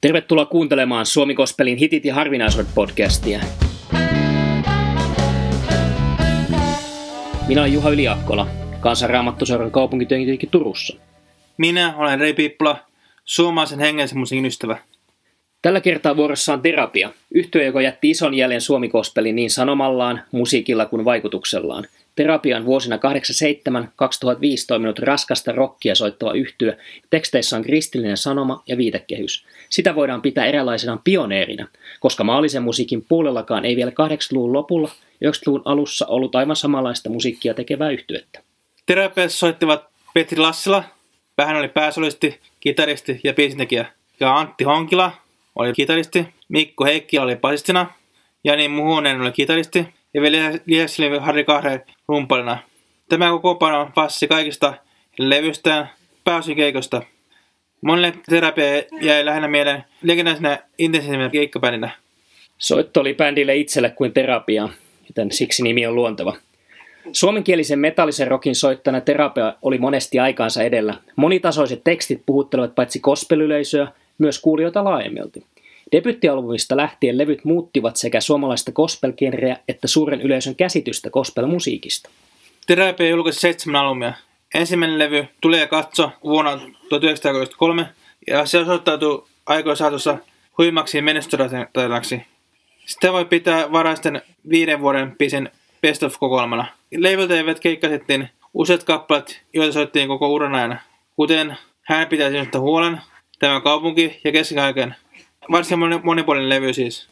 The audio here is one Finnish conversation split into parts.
Tervetuloa kuuntelemaan Suomi Kospelin hitit ja harvinaiset podcastia. Minä olen Juha Yliakkola, kansanraamattuseuran kaupunkityöntekijä Turussa. Minä olen Rei Pippula, suomalaisen hengellisen musiikin ystävä. Tällä kertaa vuorossa on Terapia, yhtiö, joka jätti ison jäljen Suomi-kospelin niin sanomallaan, musiikilla kuin vaikutuksellaan. Terapia on vuosina 87-2005 toiminut raskasta rockia soittava yhtyö. Teksteissä on kristillinen sanoma ja viitekehys. Sitä voidaan pitää eräänlaisena pioneerina, koska maallisen musiikin puolellakaan ei vielä 80-luvun lopulla ja 90-luvun alussa ollut aivan samanlaista musiikkia tekevää yhtyettä. Terapiassa soittivat Petri Lassila, vähän oli pääsolisti, kitaristi ja biisintekijä, ja Antti Honkila oli kitaristi, Mikko Heikkilä oli basistina, Jani Muhunen oli kitaristi ja vielä oli Harri Kahre rumpalina. Tämä kokoonpano passi kaikista levystään pääosin keikosta. Monelle terapia jäi lähinnä mieleen legendaisena intensiivisenä keikkabändinä. Soitto oli bändille itselle kuin terapia, joten siksi nimi on luonteva. Suomenkielisen metallisen rokin soittana terapia oli monesti aikaansa edellä. Monitasoiset tekstit puhuttelevat paitsi kospelyleisöä, myös kuulijoita laajemmilti. Debyttialbumista lähtien levyt muuttivat sekä suomalaista gospel että suuren yleisön käsitystä gospel-musiikista. Terapia julkaisi seitsemän albumia. Ensimmäinen levy Tulee katso vuonna 1993 ja se osoittautui aikojen saatossa huimaksi menestyratailaksi. Sitä voi pitää varaisten viiden vuoden pisin best of kokoelmana. Levyltä eivät keikkasettiin useat kappaleet, joita soittiin koko uran ajan, kuten Hän pitäisi sinusta huolen, Tämä kaupunki ja keskikaiken – varsin monipuolinen levy siis.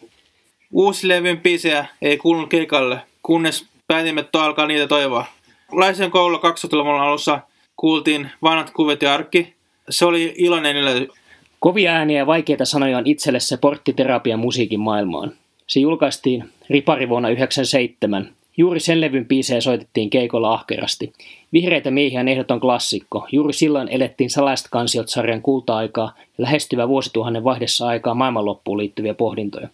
Uusi levyn biisejä ei kuulunut keikalle, kunnes päätimme alkaa niitä toivoa. Laisen koululla 2000-luvun alussa kuultiin vanhat kuvet ja arkki. Se oli iloinen yllätys. Kovia ääniä ja vaikeita sanoja on itselle se porttiterapia musiikin maailmaan. Se julkaistiin ripari vuonna 1997 Juuri sen levyn biisejä soitettiin keikolla ahkerasti. Vihreitä miehiä on ehdoton klassikko. Juuri silloin elettiin salaiset kansiot sarjan kulta-aikaa ja lähestyvä vuosituhannen vaihdessa aikaa maailmanloppuun liittyviä pohdintoja.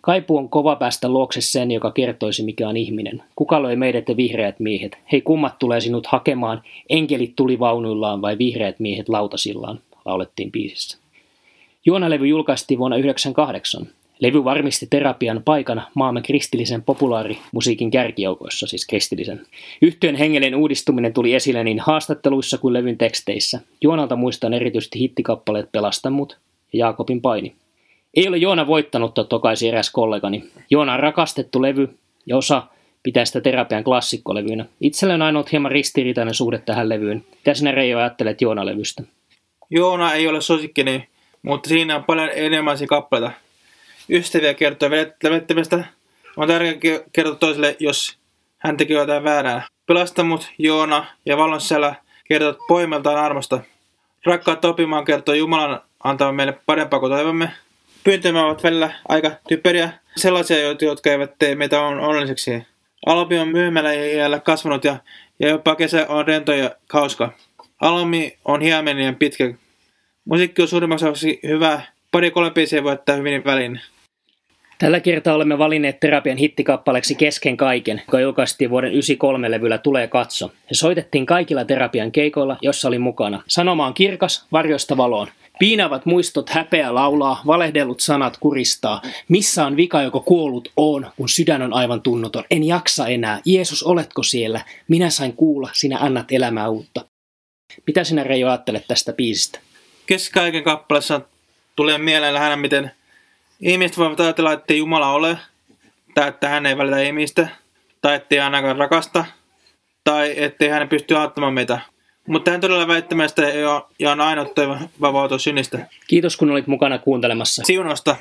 Kaipu on kova päästä luokse sen, joka kertoisi mikä on ihminen. Kuka löi meidät ja vihreät miehet? Hei kummat tulee sinut hakemaan, enkelit tuli vaunuillaan vai vihreät miehet lautasillaan, laulettiin biisissä. Juonalevy julkaistiin vuonna 1998. Levy varmisti terapian paikana maamme kristillisen populaarimusiikin kärkijoukoissa, siis kristillisen. Yhtyön hengellinen uudistuminen tuli esille niin haastatteluissa kuin levyn teksteissä. Joonalta muistan erityisesti hittikappaleet Pelasta mut ja Jaakobin paini. Ei ole Joona voittanut, tokaisi eräs kollegani. Joona on rakastettu levy ja osa pitää sitä terapian klassikkolevyynä. Itsellä on ainoa hieman ristiriitainen suhde tähän levyyn. Mitä sinä Reijo ajattelet Joona-levystä? Joona ei ole suosikkini, mutta siinä on paljon enemmän kappaleita ystäviä kertoa levettämistä. On tärkeää kertoa toiselle, jos hän teki jotain väärää. Pelasta mut, Joona ja Vallon sisällä kertovat pohjimmiltaan armosta. Rakkaat opimaan kertoo Jumalan antavan meille parempaa kuin toivomme. Pyyntömme ovat välillä aika typeriä, sellaisia, jotka eivät tee meitä on onnelliseksi. Albi on myöhemmällä iällä kasvanut ja, ja jopa kesä on rento ja hauska. Almi on hieman pitkä. Musiikki on suurimmaksi hyvä. Pari-kolme biisiä voi hyvin väliin. Tällä kertaa olemme valinneet terapian hittikappaleeksi Kesken kaiken, joka julkaistiin vuoden 93 levyllä Tulee katso. Se soitettiin kaikilla terapian keikoilla, jossa oli mukana. Sanoma on kirkas, varjosta valoon. Piinavat muistot häpeä laulaa, valehdellut sanat kuristaa. Missä on vika, joko kuollut on, kun sydän on aivan tunnoton. En jaksa enää. Jeesus, oletko siellä? Minä sain kuulla, sinä annat elämää uutta. Mitä sinä Reijo ajattelet tästä biisistä? Keskaiken kappaleessa tulee mieleen lähinnä, miten Ihmiset voivat ajatella, että Jumala ole, tai että hän ei välitä ihmistä, tai ettei ainakaan rakasta, tai ettei hän pysty auttamaan meitä. Mutta hän todella väittämästä ja on ainoa vapautua synnistä. Kiitos kun olit mukana kuuntelemassa. Siunosta.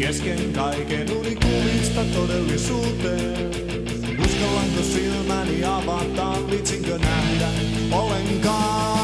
Kesken kaiken unikuvista todellisuuteen. Uskallanko silmäni avata, vitsinkö nähdä ollenkaan?